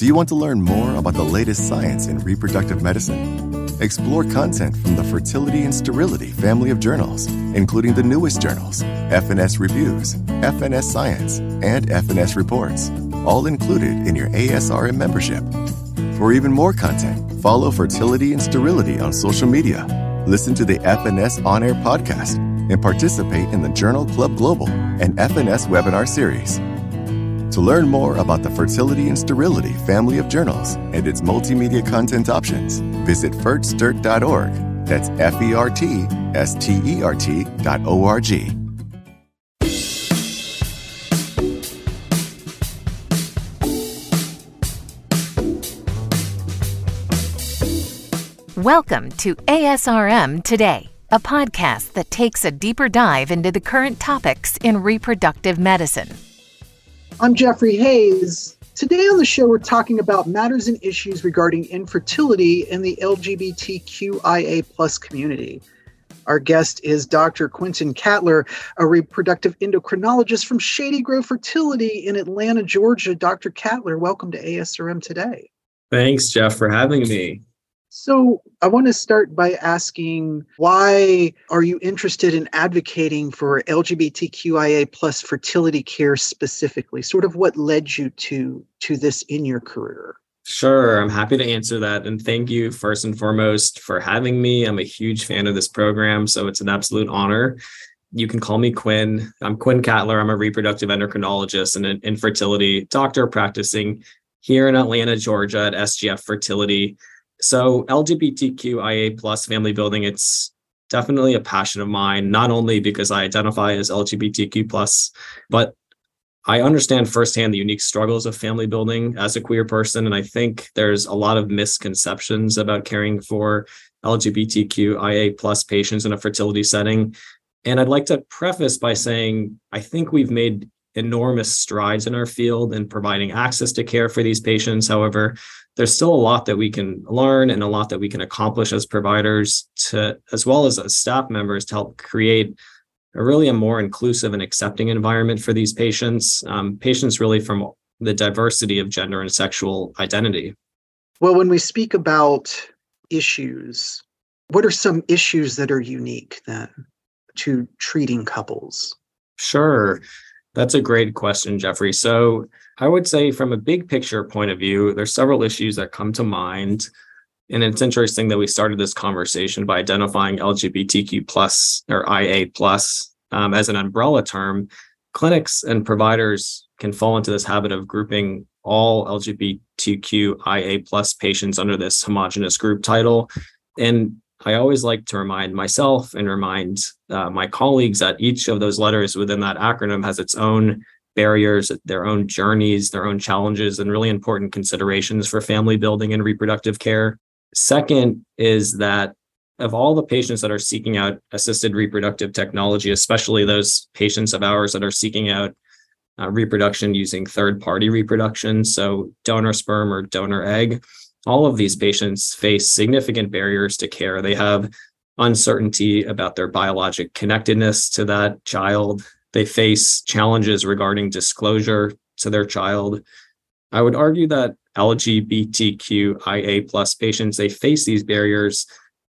Do you want to learn more about the latest science in reproductive medicine? Explore content from the Fertility and Sterility family of journals, including the newest journals, FNS Reviews, FNS Science, and FNS Reports, all included in your ASRM membership. For even more content, follow Fertility and Sterility on social media, listen to the FNS On Air podcast, and participate in the Journal Club Global and FNS webinar series. To learn more about the Fertility and Sterility family of journals and its multimedia content options, visit fertstert.org. That's F E R T S T E R T dot O R G. Welcome to ASRM Today, a podcast that takes a deeper dive into the current topics in reproductive medicine. I'm Jeffrey Hayes. Today on the show, we're talking about matters and issues regarding infertility in the LGBTQIA plus community. Our guest is Dr. Quinton Katler, a reproductive endocrinologist from Shady Grove Fertility in Atlanta, Georgia. Dr. Katler, welcome to ASRM today. Thanks, Jeff, for having me. So, I want to start by asking why are you interested in advocating for LGBTQIA plus fertility care specifically? Sort of what led you to to this in your career? Sure, I'm happy to answer that. And thank you, first and foremost, for having me. I'm a huge fan of this program, so it's an absolute honor. You can call me Quinn. I'm Quinn Katler. I'm a reproductive endocrinologist and an infertility doctor practicing here in Atlanta, Georgia at SGF Fertility. So LGBTQIA plus family building, it's definitely a passion of mine, not only because I identify as LGBTQ plus, but I understand firsthand the unique struggles of family building as a queer person. And I think there's a lot of misconceptions about caring for LGBTQIA plus patients in a fertility setting. And I'd like to preface by saying I think we've made enormous strides in our field in providing access to care for these patients. However, there's still a lot that we can learn and a lot that we can accomplish as providers to as well as as staff members to help create a really a more inclusive and accepting environment for these patients um, patients really from the diversity of gender and sexual identity. Well when we speak about issues what are some issues that are unique then to treating couples? Sure that's a great question, Jeffrey. So I would say, from a big picture point of view, there's several issues that come to mind. And it's interesting that we started this conversation by identifying LGBTQ plus or IA plus um, as an umbrella term. Clinics and providers can fall into this habit of grouping all LGBTQ IA plus patients under this homogenous group title. And I always like to remind myself and remind uh, my colleagues that each of those letters within that acronym has its own barriers, their own journeys, their own challenges, and really important considerations for family building and reproductive care. Second is that of all the patients that are seeking out assisted reproductive technology, especially those patients of ours that are seeking out uh, reproduction using third party reproduction, so donor sperm or donor egg, all of these patients face significant barriers to care. They have uncertainty about their biologic connectedness to that child. They face challenges regarding disclosure to their child. I would argue that LGBTQIA plus patients, they face these barriers,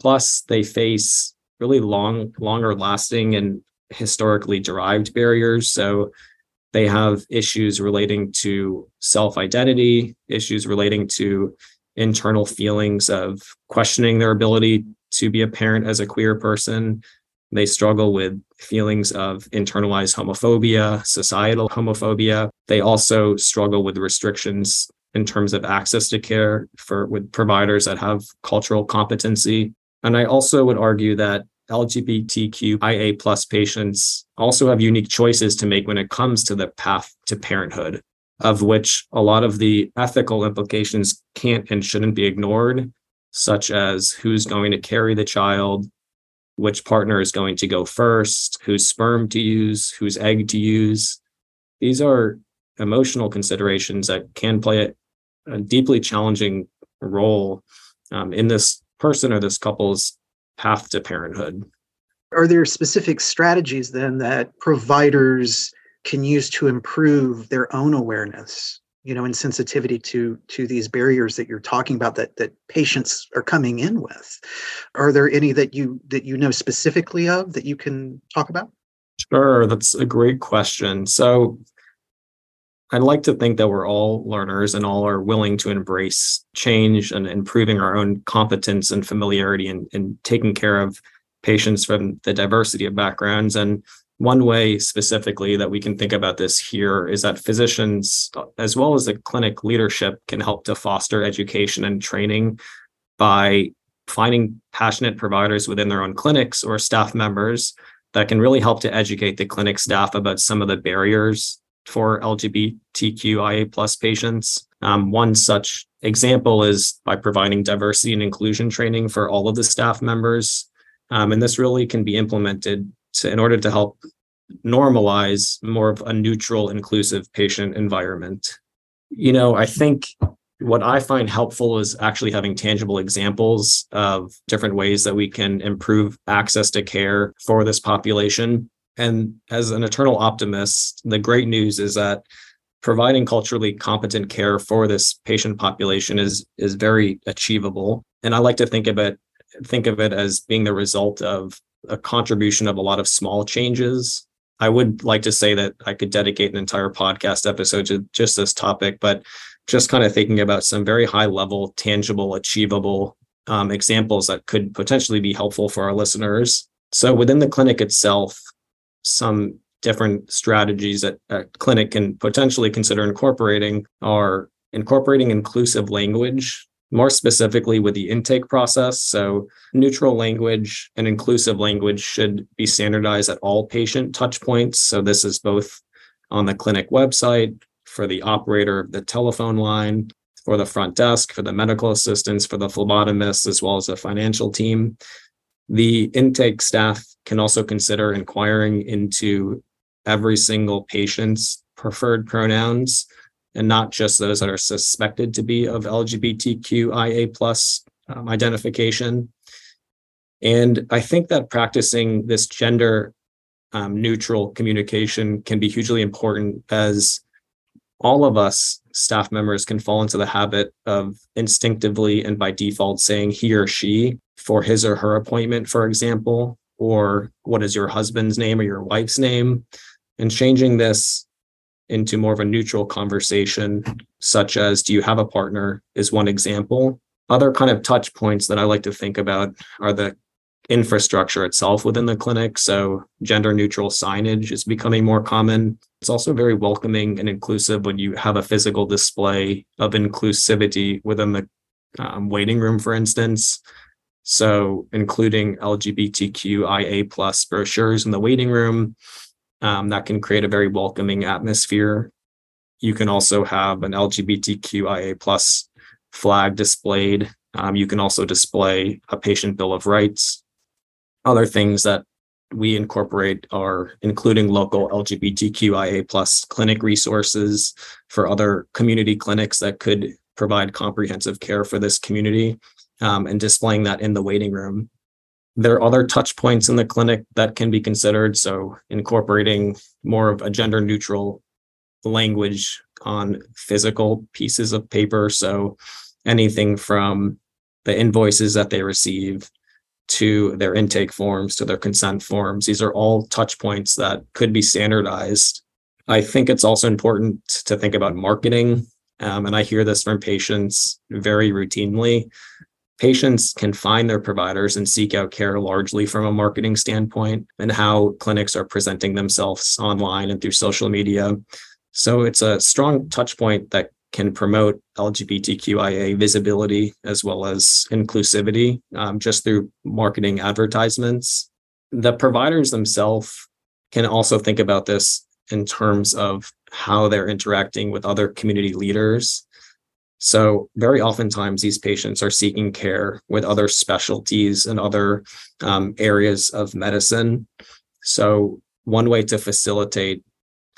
plus they face really long, longer lasting and historically derived barriers. So they have issues relating to self identity, issues relating to internal feelings of questioning their ability to be a parent as a queer person. They struggle with feelings of internalized homophobia, societal homophobia. They also struggle with restrictions in terms of access to care for with providers that have cultural competency. And I also would argue that LGBTQIA plus patients also have unique choices to make when it comes to the path to parenthood of which a lot of the ethical implications can't and shouldn't be ignored, such as who's going to carry the child, which partner is going to go first, whose sperm to use, whose egg to use. These are emotional considerations that can play a, a deeply challenging role um, in this person or this couple's path to parenthood. Are there specific strategies then that providers can use to improve their own awareness you know and sensitivity to to these barriers that you're talking about that that patients are coming in with. Are there any that you that you know specifically of that you can talk about? Sure that's a great question. So I'd like to think that we're all learners and all are willing to embrace change and improving our own competence and familiarity and, in taking care of patients from the diversity of backgrounds. And one way specifically that we can think about this here is that physicians, as well as the clinic leadership, can help to foster education and training by finding passionate providers within their own clinics or staff members that can really help to educate the clinic staff about some of the barriers for LGBTQIA plus patients. Um, one such example is by providing diversity and inclusion training for all of the staff members. Um, and this really can be implemented to, in order to help normalize more of a neutral, inclusive patient environment. You know, I think what I find helpful is actually having tangible examples of different ways that we can improve access to care for this population. And as an eternal optimist, the great news is that providing culturally competent care for this patient population is is very achievable. And I like to think of it think of it as being the result of a contribution of a lot of small changes. I would like to say that I could dedicate an entire podcast episode to just this topic, but just kind of thinking about some very high level, tangible, achievable um, examples that could potentially be helpful for our listeners. So within the clinic itself, some different strategies that a clinic can potentially consider incorporating are incorporating inclusive language more specifically with the intake process. So, neutral language and inclusive language should be standardized at all patient touchpoints. So, this is both on the clinic website, for the operator of the telephone line, for the front desk, for the medical assistants, for the phlebotomists, as well as the financial team. The intake staff can also consider inquiring into every single patient's preferred pronouns and not just those that are suspected to be of LGBTQIA plus um, identification. And I think that practicing this gender um, neutral communication can be hugely important as all of us staff members can fall into the habit of instinctively and by default saying he or she for his or her appointment, for example, or what is your husband's name or your wife's name. And changing this into more of a neutral conversation, such as do you have a partner, is one example. Other kind of touch points that I like to think about are the infrastructure itself within the clinic. So, gender neutral signage is becoming more common. It's also very welcoming and inclusive when you have a physical display of inclusivity within the um, waiting room, for instance. So, including LGBTQIA plus brochures in the waiting room, um, that can create a very welcoming atmosphere. You can also have an LGBTQIA plus flag displayed. Um, you can also display a patient bill of rights other things that we incorporate are including local LGBTQIA plus clinic resources for other community clinics that could provide comprehensive care for this community um, and displaying that in the waiting room. There are other touch points in the clinic that can be considered. So incorporating more of a gender neutral language on physical pieces of paper. So anything from the invoices that they receive to their intake forms, to their consent forms. These are all touch points that could be standardized. I think it's also important to think about marketing. Um, and I hear this from patients very routinely. Patients can find their providers and seek out care largely from a marketing standpoint and how clinics are presenting themselves online and through social media. So it's a strong touch point that can promote LGBTQIA visibility as well as inclusivity um, just through marketing advertisements. The providers themselves can also think about this in terms of how they're interacting with other community leaders. So, very oftentimes, these patients are seeking care with other specialties and other um, areas of medicine. So, one way to facilitate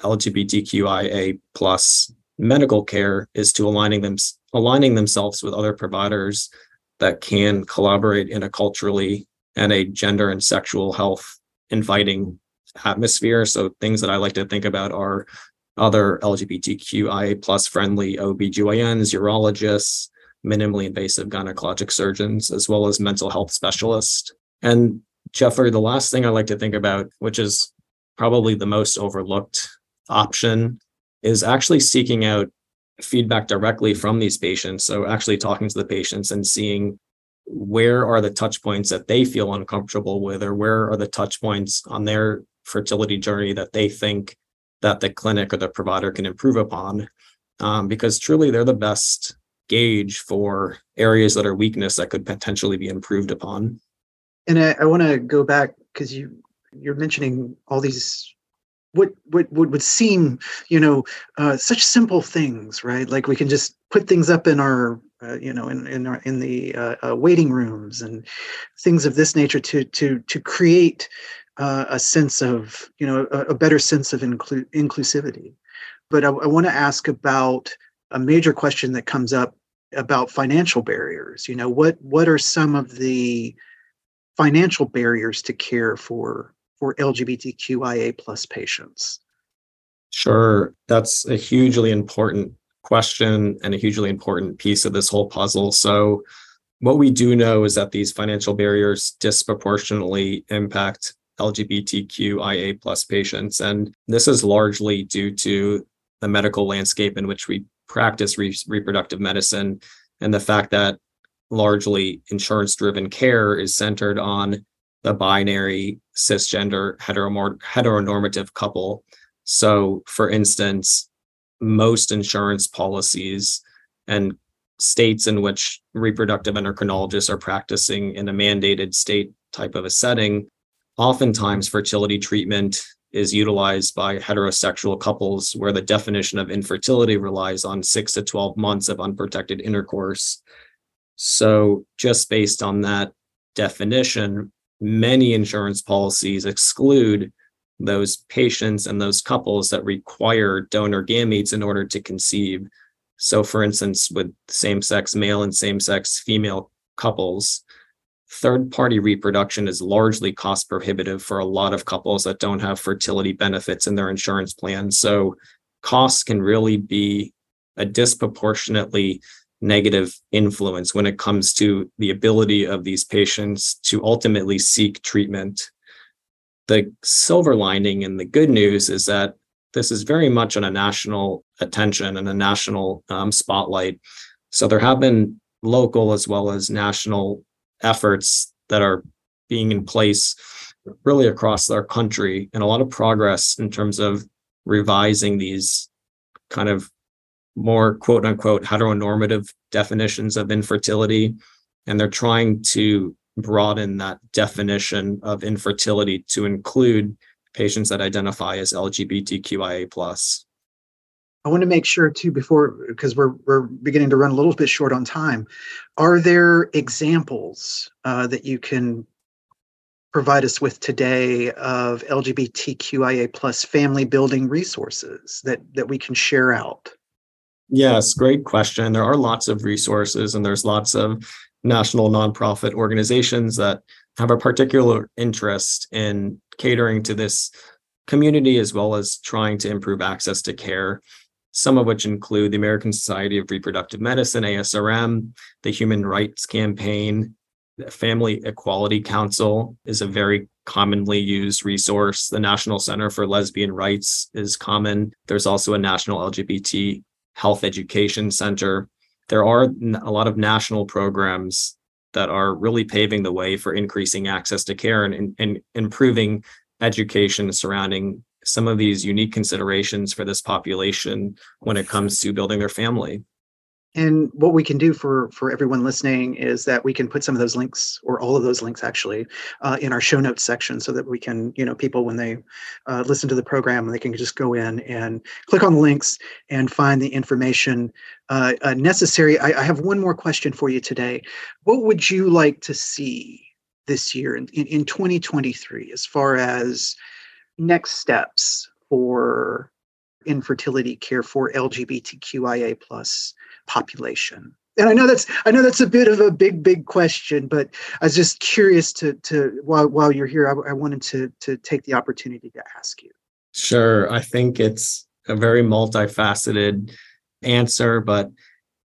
LGBTQIA plus medical care is to aligning them aligning themselves with other providers that can collaborate in a culturally and a gender and sexual health inviting atmosphere. So things that I like to think about are other LGBTQIA plus friendly OBGYNs, urologists, minimally invasive gynecologic surgeons, as well as mental health specialists. And Jeffrey, the last thing I like to think about, which is probably the most overlooked option, is actually seeking out feedback directly from these patients. So actually talking to the patients and seeing where are the touch points that they feel uncomfortable with, or where are the touch points on their fertility journey that they think that the clinic or the provider can improve upon. Um, because truly they're the best gauge for areas that are weakness that could potentially be improved upon. And I, I want to go back because you you're mentioning all these what what what would seem you know uh, such simple things right like we can just put things up in our uh, you know in in our in the uh, uh waiting rooms and things of this nature to to to create uh, a sense of you know a, a better sense of inclu- inclusivity but i, I want to ask about a major question that comes up about financial barriers you know what what are some of the financial barriers to care for for LGBTQIA plus patients? Sure. That's a hugely important question and a hugely important piece of this whole puzzle. So, what we do know is that these financial barriers disproportionately impact LGBTQIA plus patients. And this is largely due to the medical landscape in which we practice re- reproductive medicine and the fact that largely insurance driven care is centered on the binary cisgender heteronormative couple. So, for instance, most insurance policies and states in which reproductive endocrinologists are practicing in a mandated state type of a setting, oftentimes fertility treatment is utilized by heterosexual couples where the definition of infertility relies on six to 12 months of unprotected intercourse. So, just based on that definition, many insurance policies exclude those patients and those couples that require donor gametes in order to conceive. So, for instance, with same sex male and same sex female couples, third party reproduction is largely cost prohibitive for a lot of couples that don't have fertility benefits in their insurance plan. So, costs can really be a disproportionately negative influence when it comes to the ability of these patients to ultimately seek treatment. The silver lining and the good news is that this is very much on a national attention and a national um, spotlight. So there have been local as well as national efforts that are being in place really across our country and a lot of progress in terms of revising these kind of more quote unquote heteronormative definitions of infertility. And they're trying to broaden that definition of infertility to include patients that identify as LGBTQIA. I want to make sure too before because we're we're beginning to run a little bit short on time. Are there examples uh, that you can provide us with today of LGBTQIA plus family building resources that that we can share out? Yes, great question. There are lots of resources and there's lots of national nonprofit organizations that have a particular interest in catering to this community as well as trying to improve access to care. Some of which include the American Society of Reproductive Medicine, ASRM, the Human Rights Campaign, the Family Equality Council is a very commonly used resource. The National Center for Lesbian Rights is common. There's also a National LGBT health education center. There are a lot of national programs that are really paving the way for increasing access to care and, and improving education surrounding some of these unique considerations for this population when it comes to building their family. And what we can do for for everyone listening is that we can put some of those links, or all of those links actually, uh, in our show notes section, so that we can, you know, people when they uh, listen to the program, they can just go in and click on the links and find the information uh, uh necessary. I, I have one more question for you today. What would you like to see this year in, in, in 2023 as far as next steps for infertility care for LGBTQIA plus population? And I know that's I know that's a bit of a big big question, but I was just curious to to while while you're here, I, I wanted to to take the opportunity to ask you. Sure, I think it's a very multifaceted answer, but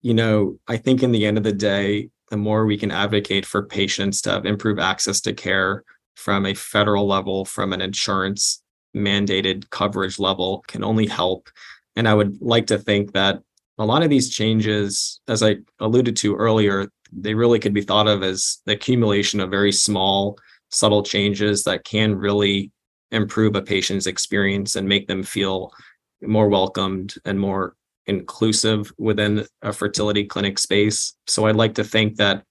you know, I think in the end of the day, the more we can advocate for patients to have improved access to care from a federal level, from an insurance mandated coverage level, can only help. And I would like to think that a lot of these changes, as I alluded to earlier, they really could be thought of as the accumulation of very small, subtle changes that can really improve a patient's experience and make them feel more welcomed and more inclusive within a fertility clinic space. So I'd like to think that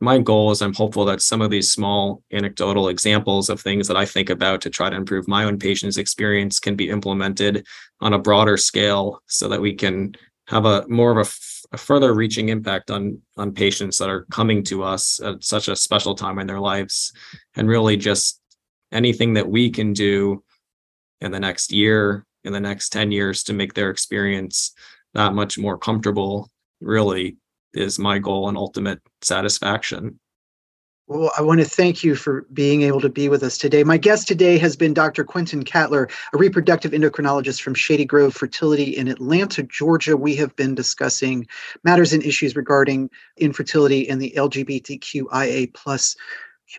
my goal is I'm hopeful that some of these small anecdotal examples of things that I think about to try to improve my own patient's experience can be implemented on a broader scale so that we can have a more of a, f- a further reaching impact on on patients that are coming to us at such a special time in their lives. And really just anything that we can do in the next year in the next 10 years to make their experience that much more comfortable really is my goal and ultimate satisfaction well, I want to thank you for being able to be with us today. My guest today has been Dr. Quinton Katler, a reproductive endocrinologist from Shady Grove Fertility in Atlanta, Georgia. We have been discussing matters and issues regarding infertility in the LGBTQIA plus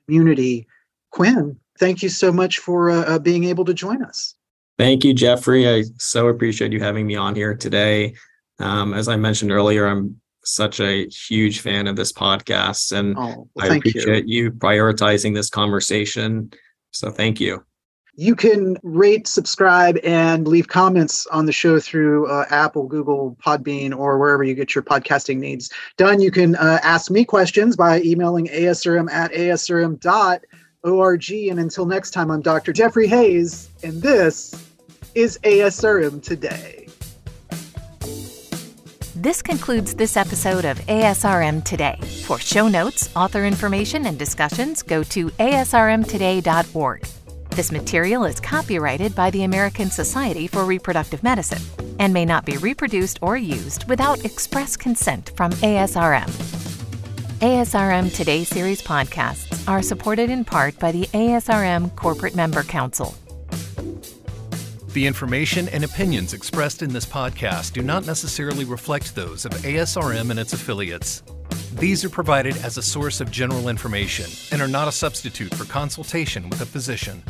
community. Quinn, thank you so much for uh, uh, being able to join us. Thank you, Jeffrey. I so appreciate you having me on here today. Um, as I mentioned earlier, I'm such a huge fan of this podcast and oh, well, I appreciate you. you prioritizing this conversation. So thank you. You can rate, subscribe, and leave comments on the show through uh, Apple, Google, Podbean, or wherever you get your podcasting needs done. You can uh, ask me questions by emailing asrm at asrm.org. And until next time, I'm Dr. Jeffrey Hayes, and this is ASRM Today. This concludes this episode of ASRM Today. For show notes, author information, and discussions, go to asrmtoday.org. This material is copyrighted by the American Society for Reproductive Medicine and may not be reproduced or used without express consent from ASRM. ASRM Today series podcasts are supported in part by the ASRM Corporate Member Council. The information and opinions expressed in this podcast do not necessarily reflect those of ASRM and its affiliates. These are provided as a source of general information and are not a substitute for consultation with a physician.